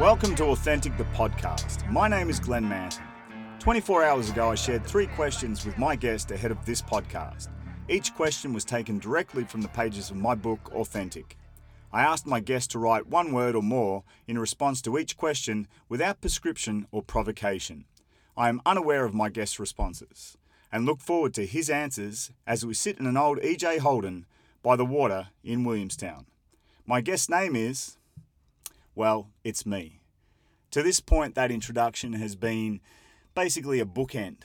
Welcome to Authentic the Podcast. My name is Glenn Manton. 24 hours ago, I shared three questions with my guest ahead of this podcast. Each question was taken directly from the pages of my book, Authentic. I asked my guest to write one word or more in response to each question without prescription or provocation. I am unaware of my guest's responses and look forward to his answers as we sit in an old EJ Holden by the water in Williamstown. My guest's name is, well, it's me. To this point, that introduction has been basically a bookend.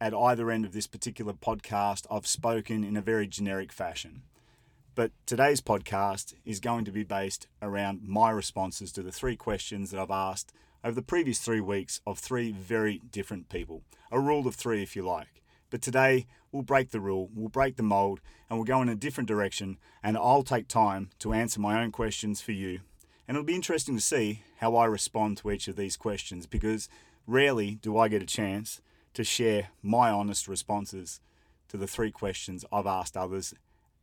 At either end of this particular podcast, I've spoken in a very generic fashion. But today's podcast is going to be based around my responses to the three questions that I've asked over the previous three weeks of three very different people. A rule of three, if you like. But today, we'll break the rule, we'll break the mold, and we'll go in a different direction. And I'll take time to answer my own questions for you. And it'll be interesting to see how I respond to each of these questions because rarely do I get a chance to share my honest responses to the three questions I've asked others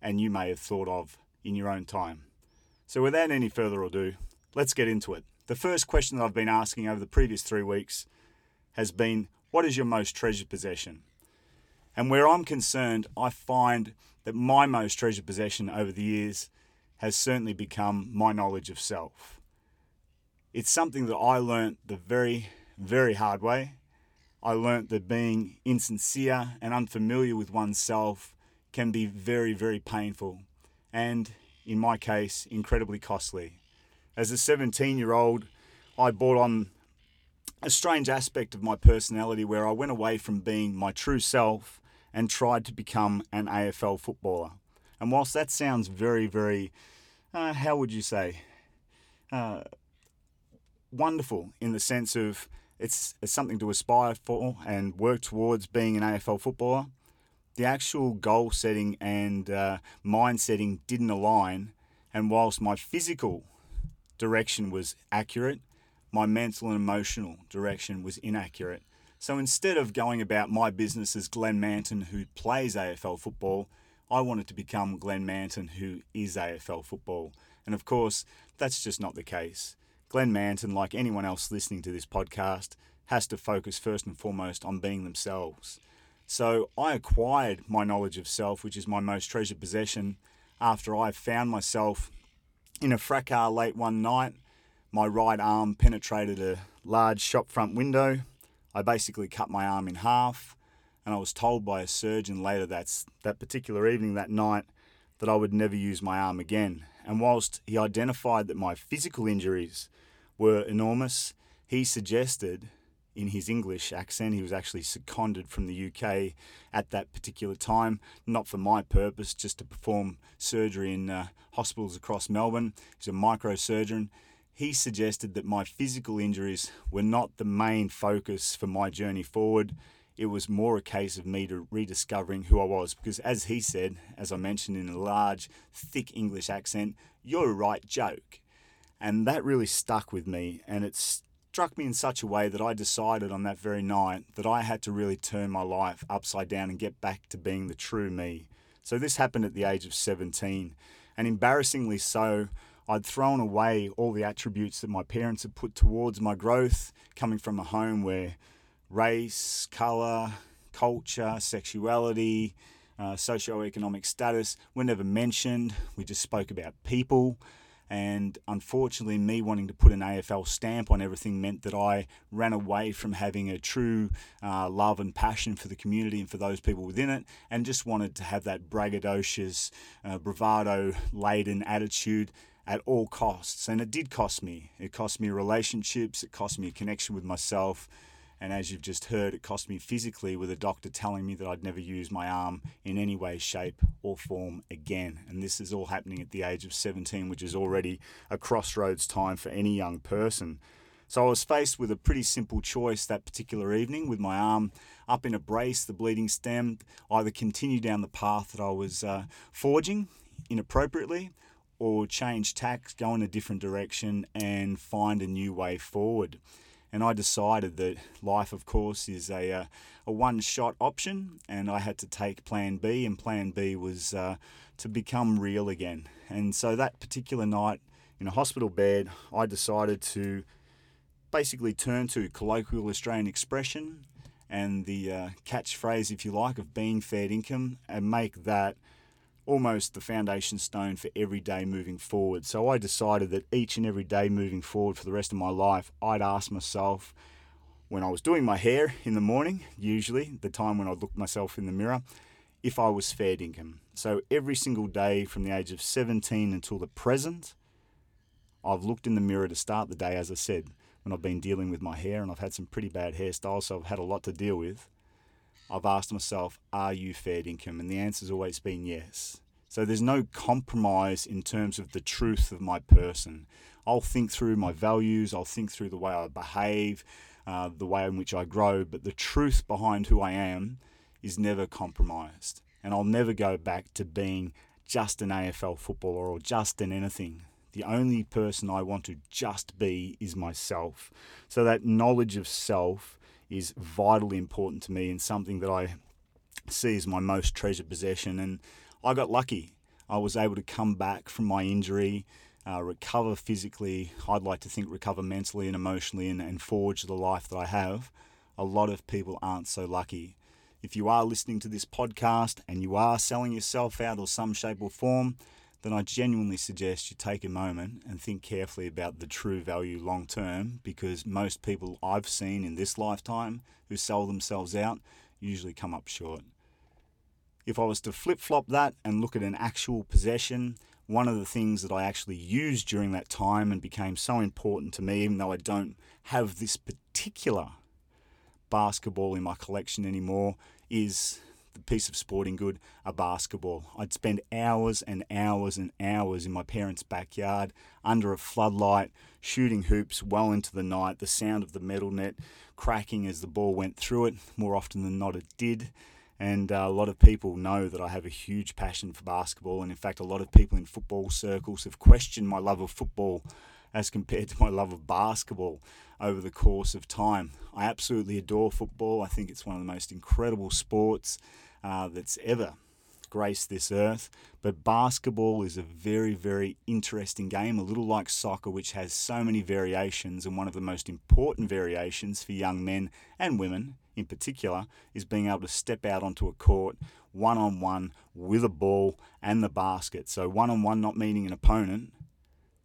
and you may have thought of in your own time. So, without any further ado, let's get into it. The first question that I've been asking over the previous three weeks has been What is your most treasured possession? And where I'm concerned, I find that my most treasured possession over the years has certainly become my knowledge of self. It's something that I learnt the very, very hard way. I learnt that being insincere and unfamiliar with oneself can be very, very painful and, in my case, incredibly costly. As a 17 year old, I brought on a strange aspect of my personality where I went away from being my true self and tried to become an AFL footballer. And whilst that sounds very, very, uh, how would you say, uh, wonderful in the sense of it's, it's something to aspire for and work towards being an AFL footballer, the actual goal setting and uh, mind setting didn't align. And whilst my physical direction was accurate, my mental and emotional direction was inaccurate. So instead of going about my business as Glenn Manton, who plays AFL football, I wanted to become Glenn Manton, who is AFL football. And of course, that's just not the case. Glenn Manton, like anyone else listening to this podcast, has to focus first and foremost on being themselves. So I acquired my knowledge of self, which is my most treasured possession, after I found myself in a fracas late one night. My right arm penetrated a large shop front window I basically cut my arm in half, and I was told by a surgeon later that's, that particular evening, that night, that I would never use my arm again. And whilst he identified that my physical injuries were enormous, he suggested in his English accent, he was actually seconded from the UK at that particular time, not for my purpose, just to perform surgery in uh, hospitals across Melbourne. He's a microsurgeon he suggested that my physical injuries were not the main focus for my journey forward. It was more a case of me to rediscovering who I was because, as he said, as I mentioned in a large, thick English accent, you're a right joke. And that really stuck with me, and it struck me in such a way that I decided on that very night that I had to really turn my life upside down and get back to being the true me. So, this happened at the age of 17, and embarrassingly so, I'd thrown away all the attributes that my parents had put towards my growth, coming from a home where race, colour, culture, sexuality, uh, socioeconomic status were never mentioned. We just spoke about people. And unfortunately, me wanting to put an AFL stamp on everything meant that I ran away from having a true uh, love and passion for the community and for those people within it, and just wanted to have that braggadocious, uh, bravado laden attitude at all costs. And it did cost me. It cost me relationships, it cost me a connection with myself. And as you've just heard, it cost me physically with a doctor telling me that I'd never use my arm in any way, shape, or form again. And this is all happening at the age of 17, which is already a crossroads time for any young person. So I was faced with a pretty simple choice that particular evening with my arm up in a brace, the bleeding stem, either continue down the path that I was uh, forging inappropriately or change tack, go in a different direction, and find a new way forward. And I decided that life, of course, is a, uh, a one shot option, and I had to take plan B, and plan B was uh, to become real again. And so that particular night in a hospital bed, I decided to basically turn to colloquial Australian expression and the uh, catchphrase, if you like, of being fair dinkum and make that almost the foundation stone for every day moving forward. So I decided that each and every day moving forward for the rest of my life, I'd ask myself when I was doing my hair in the morning, usually the time when I looked myself in the mirror, if I was fair dinkum. So every single day from the age of 17 until the present, I've looked in the mirror to start the day, as I said, when I've been dealing with my hair and I've had some pretty bad hairstyles, so I've had a lot to deal with. I've asked myself, are you fair dinkum? And the answer's always been yes. So there's no compromise in terms of the truth of my person. I'll think through my values, I'll think through the way I behave, uh, the way in which I grow, but the truth behind who I am is never compromised. And I'll never go back to being just an AFL footballer or just an anything. The only person I want to just be is myself. So that knowledge of self is vitally important to me and something that I see as my most treasured possession. And I got lucky. I was able to come back from my injury, uh, recover physically. I'd like to think recover mentally and emotionally and, and forge the life that I have. A lot of people aren't so lucky. If you are listening to this podcast and you are selling yourself out or some shape or form, then I genuinely suggest you take a moment and think carefully about the true value long term because most people I've seen in this lifetime who sell themselves out usually come up short. If I was to flip flop that and look at an actual possession, one of the things that I actually used during that time and became so important to me, even though I don't have this particular basketball in my collection anymore, is piece of sporting good, a basketball. I'd spend hours and hours and hours in my parents' backyard under a floodlight, shooting hoops well into the night, the sound of the metal net cracking as the ball went through it. More often than not, it did. And uh, a lot of people know that I have a huge passion for basketball. And in fact, a lot of people in football circles have questioned my love of football as compared to my love of basketball over the course of time. I absolutely adore football. I think it's one of the most incredible sports uh, that's ever graced this earth. But basketball is a very, very interesting game, a little like soccer, which has so many variations. And one of the most important variations for young men and women in particular is being able to step out onto a court one on one with a ball and the basket. So, one on one not meaning an opponent,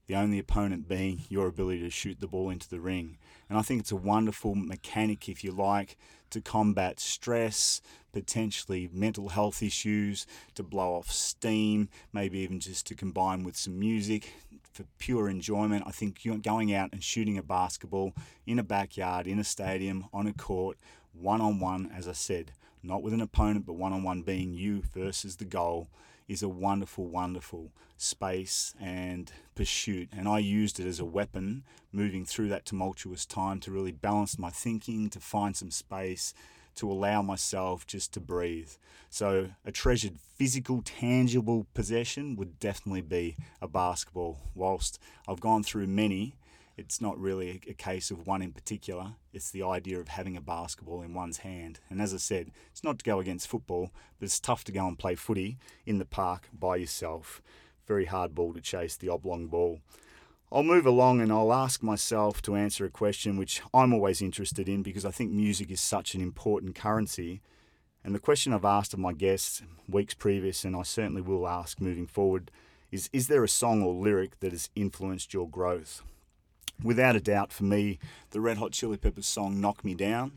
the only opponent being your ability to shoot the ball into the ring. And I think it's a wonderful mechanic, if you like, to combat stress, potentially mental health issues, to blow off steam, maybe even just to combine with some music for pure enjoyment. I think going out and shooting a basketball in a backyard, in a stadium, on a court, one on one, as I said, not with an opponent, but one on one being you versus the goal is a wonderful, wonderful space and pursuit. And I used it as a weapon moving through that tumultuous time to really balance my thinking, to find some space, to allow myself just to breathe. So, a treasured physical, tangible possession would definitely be a basketball. Whilst I've gone through many, it's not really a, case of one in particular. It's the idea of having a basketball in one's hand. And as I said, it's not to go against football, but it's tough to go and play footy in the park by yourself. Very hard ball to chase, the oblong ball. I'll move along and I'll ask myself to answer a question which I'm always interested in because I think music is such an important currency. And the question I've asked of my guests weeks previous, and I certainly will ask moving forward, is Is there a song or lyric that has influenced your growth? Without a doubt, for me, the Red Hot Chili Peppers song Knock Me Down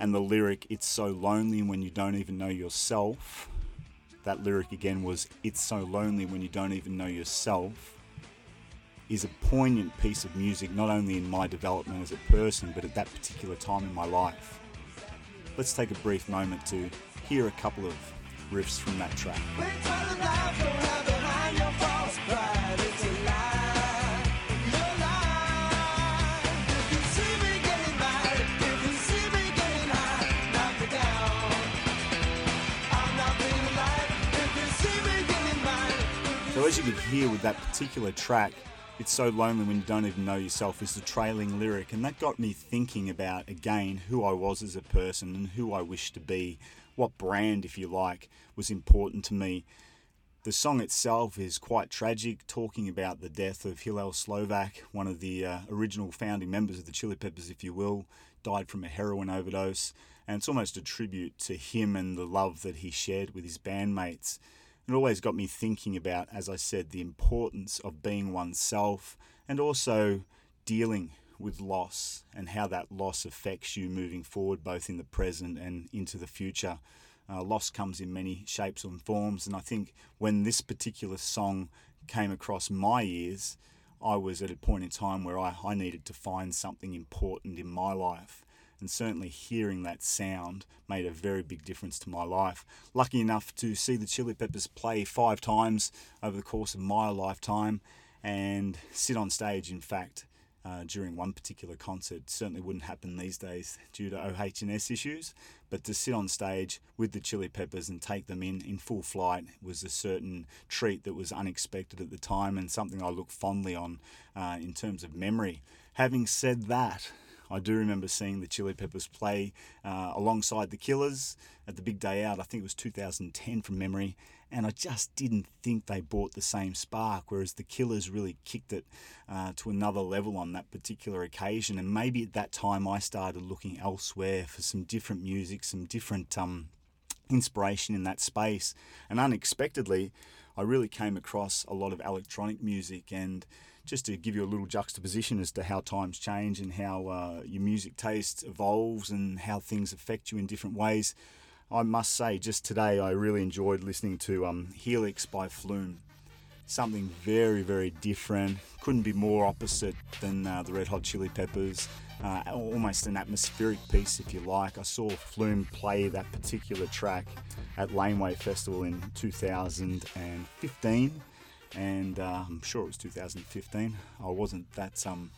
and the lyric, It's so lonely when you don't even know yourself. That lyric again was, It's so lonely when you don't even know yourself, is a poignant piece of music, not only in my development as a person, but at that particular time in my life. Let's take a brief moment to hear a couple of riffs from that track. So as you could hear with that particular track, it's so lonely when you don't even know yourself is the trailing lyric and that got me thinking about again who I was as a person and who I wished to be what brand if you like was important to me The song itself is quite tragic, talking about the death of Hillel Slovak, one of the uh, original founding members of the Chili Peppers, if you will, died from a heroin overdose. And it's almost a tribute to him and the love that he shared with his bandmates. It always got me thinking about, as I said, the importance of being oneself and also dealing with loss and how that loss affects you moving forward, both in the present and into the future. Uh, loss comes in many shapes and forms, and I think when this particular song came across my ears, I was at a point in time where I, I needed to find something important in my life. And certainly hearing that sound made a very big difference to my life. Lucky enough to see the Chili Peppers play five times over the course of my lifetime and sit on stage, in fact, uh, during one particular concert. Certainly wouldn't happen these days due to OH&S issues, but to sit on stage with the Chili Peppers and take them in in full flight was a certain treat that was unexpected at the time and something I look fondly on uh, in terms of memory. Having said that, I do remember seeing the Chili Peppers play uh, alongside the Killers at the big day out. I think it was 2010 from memory, and I just didn't think they brought the same spark. Whereas the Killers really kicked it uh, to another level on that particular occasion, and maybe at that time I started looking elsewhere for some different music, some different um, inspiration in that space, and unexpectedly, I really came across a lot of electronic music and just to give you a little juxtaposition as to how times change and how uh, your music taste evolves and how things affect you in different ways. I must say, just today, I really enjoyed listening to um, Helix by Flume. Something very, very different. Couldn't be more opposite than uh, the Red Hot Chili Peppers. Uh, almost an atmospheric piece, if you like. I saw Flume play that particular track at Laneway Festival in 2015 and uh, I'm sure it was 2015. I wasn't that um,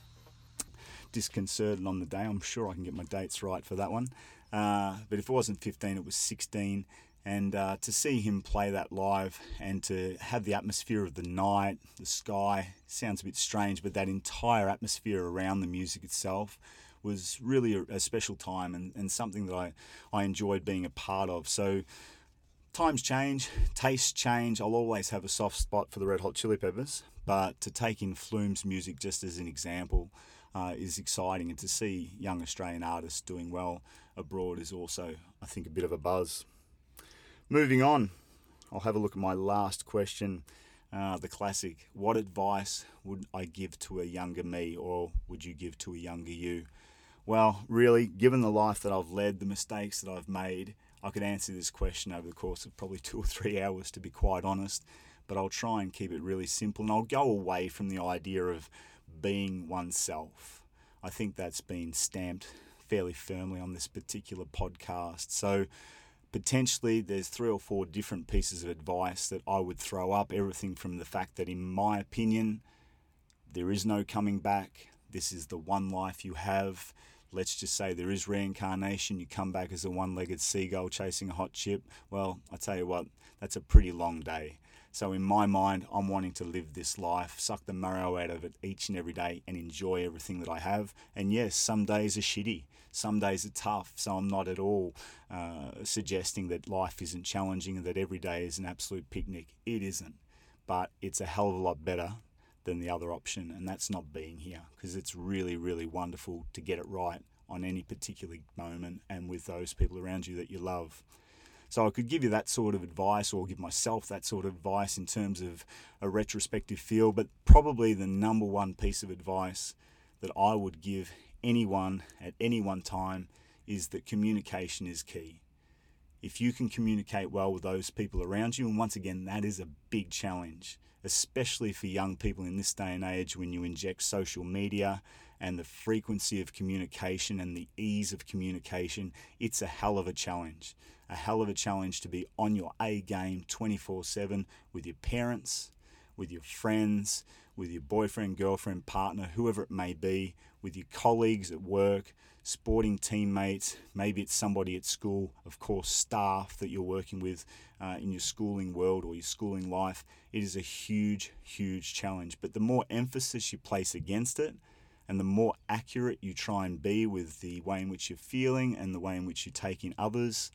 disconcerted on the day. I'm sure I can get my dates right for that one. Uh, but if it wasn't 15, it was 16. And uh, to see him play that live and to have the atmosphere of the night, the sky, sounds a bit strange, but that entire atmosphere around the music itself was really a, a special time and, and something that I, I enjoyed being a part of. So times change, tastes change. I'll always have a soft spot for the Red Hot Chili Peppers, but to take in Flume's music just as an example uh, is exciting, and to see young Australian artists doing well abroad is also, I think, a bit of a buzz. Moving on, I'll have a look at my last question. Uh, the classic What advice would I give to a younger me, or would you give to a younger you? Well, really, given the life that I've led, the mistakes that I've made, I could answer this question over the course of probably two or three hours, to be quite honest, but I'll try and keep it really simple and I'll go away from the idea of being oneself. I think that's been stamped fairly firmly on this particular podcast. So, potentially, there's three or four different pieces of advice that I would throw up. Everything from the fact that, in my opinion, there is no coming back. This is the one life you have let's just say there is reincarnation, you come back as a one legged seagull chasing a hot chip, well, I tell you what, that's a pretty long day. So, in my mind, I'm wanting to live this life, suck the marrow out of it each and every day, and enjoy everything that I have. And yes, some days are shitty, some days are tough. So, I'm not at all uh, suggesting that life isn't challenging and that every day is an absolute picnic. It isn't. But it's a hell of a lot better than the other option, and that's not being here because it's really, really wonderful to get it right on any particular moment and with those people around you that you love. So I could give you that sort of advice or give myself that sort of advice in terms of a retrospective feel, but probably the number one piece of advice that I would give anyone at any one time is that communication is key. If you can communicate well with those people around you, and once again, that is a big challenge especially for young people in this day and age when you inject social media and the frequency of communication and the ease of communication, it's a hell of a challenge. A hell of a challenge to be on your A game 24 7 with your parents, with your friends, with your boyfriend, girlfriend, partner, whoever it may be, with your colleagues at work, sporting teammates, maybe it's somebody at school, of course, staff that you're working with uh, in your schooling world or your schooling life. It is a huge, huge challenge. But the more emphasis you place against it, and the more accurate you try and be with the way in which you're feeling and the way in which you take in others,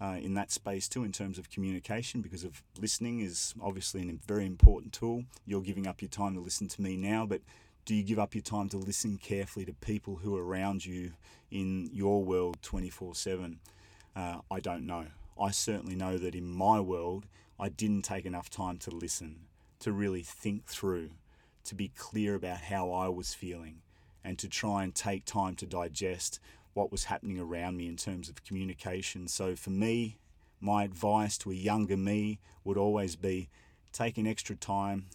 uh, in that space too, in terms of communication, because of listening is obviously a very important tool. You're giving up your time to listen to me now, but do you give up your time to listen carefully to people who are around you in your world 24 uh, 7? I don't know. I certainly know that in my world, I didn't take enough time to listen, to really think through, to be clear about how I was feeling, and to try and take time to digest what was happening around me in terms of communication. So for me, my advice to a younger me would always be take an extra time,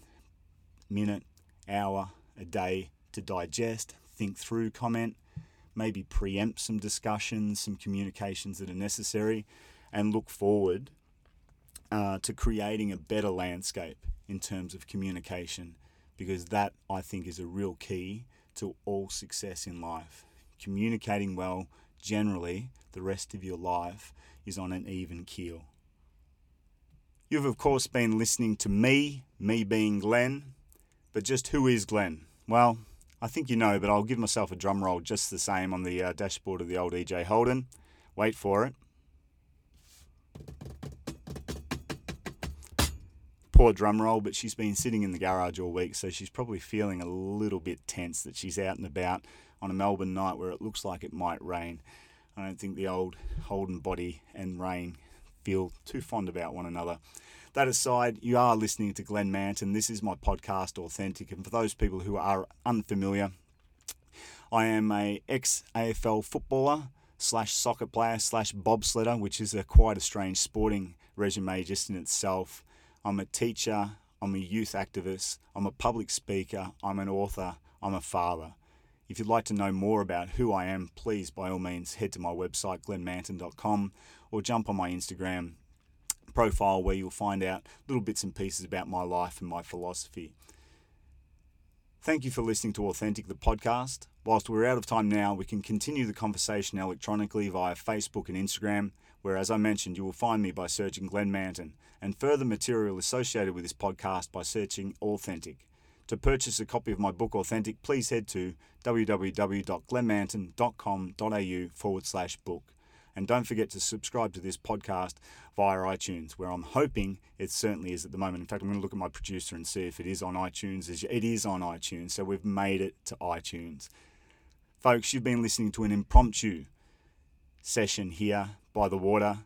minute, hour, a day to digest, think through, comment, maybe preempt some discussions, some communications that are necessary, and look forward uh, to creating a better landscape in terms of communication because that I think is a real key to all success in life. Communicating well, generally, the rest of your life is on an even keel. You've, of course, been listening to me, me being Glenn, but just who is Glenn? Well, I think you know, but I'll give myself a drum roll just the same on the uh, dashboard of the old EJ Holden. Wait for it. poor drum roll, but she's been sitting in the garage all week, so she's probably feeling a little bit tense that she's out and about on a Melbourne night where it looks like it might rain. I don't think the old Holden body and rain feel too fond about one another. That aside, you are listening to Glenn Manton. This is my podcast, Authentic, and for those people who are unfamiliar, I am a ex AFL footballer slash soccer player slash bobsledder, which is a quite a strange sporting resume just in itself. I'm a teacher, I'm a youth activist, I'm a public speaker, I'm an author, I'm a father. If you'd like to know more about who I am, please by all means head to my website, glennmanton.com, or jump on my Instagram profile where you'll find out little bits and pieces about my life and my philosophy. Thank you for listening to Authentic, the podcast. Whilst we're out of time now, we can continue the conversation electronically via Facebook and Instagram where, as I mentioned, you will find me by searching Glenn Manton, and further material associated with this podcast by searching Authentic. To purchase a copy of my book Authentic, please head to www.glennmanton.com.au forward slash book. And don't forget to subscribe to this podcast via iTunes, where I'm hoping it certainly is at the moment. In fact, I'm going to look at my producer and see if it is on iTunes. It is on iTunes, so we've made it to iTunes. Folks, you've been listening to an impromptu session here by the water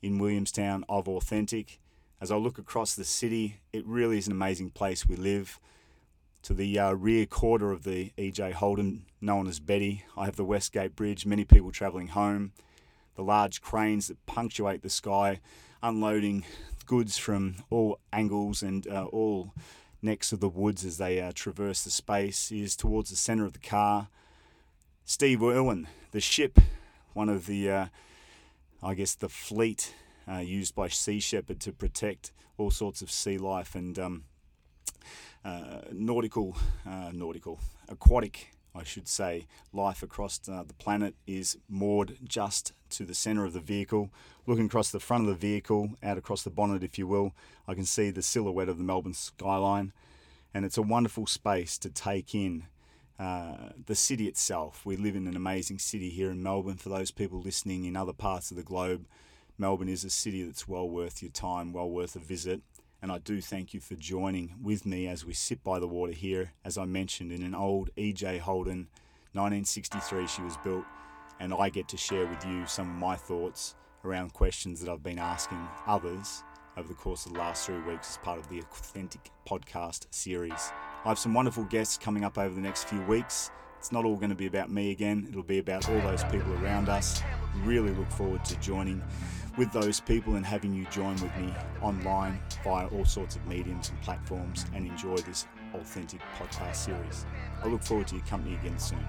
in Williamstown of Authentic. As I look across the city, it really is an amazing place we live. To the uh, rear quarter of the EJ Holden, known as Betty, I have the Westgate Bridge, many people travelling home, the large cranes that punctuate the sky, unloading goods from all angles and uh, all necks of the woods as they uh, traverse the space, is towards the centre of the car. Steve Irwin, the ship, one of the uh, I guess, the fleet uh, used by Sea Shepherd to protect all sorts of sea life and um, uh, nautical, uh, nautical, aquatic, I should say, life across uh, the planet is moored just to the centre of the vehicle. Looking across the front of the vehicle, out across the bonnet, if you will, I can see the silhouette of the Melbourne skyline, and it's a wonderful space to take in uh, the city itself. We live in an amazing city here in Melbourne. For those people listening in other parts of the globe, Melbourne is a city that's well worth your time, well worth a visit. And I do thank you for joining with me as we sit by the water here. As I mentioned, in an old EJ Holden, 1963, she was built, and I get to share with you some of my thoughts around questions that I've been asking others over the course of the last three weeks as part of the Authentic podcast series. I have some wonderful guests coming up over the next few weeks. It's not all going to be about me again, it'll be about all those people around us. Really look forward to joining with those people and having you join with me online via all sorts of mediums and platforms and enjoy this authentic podcast series. I look forward to your company again soon.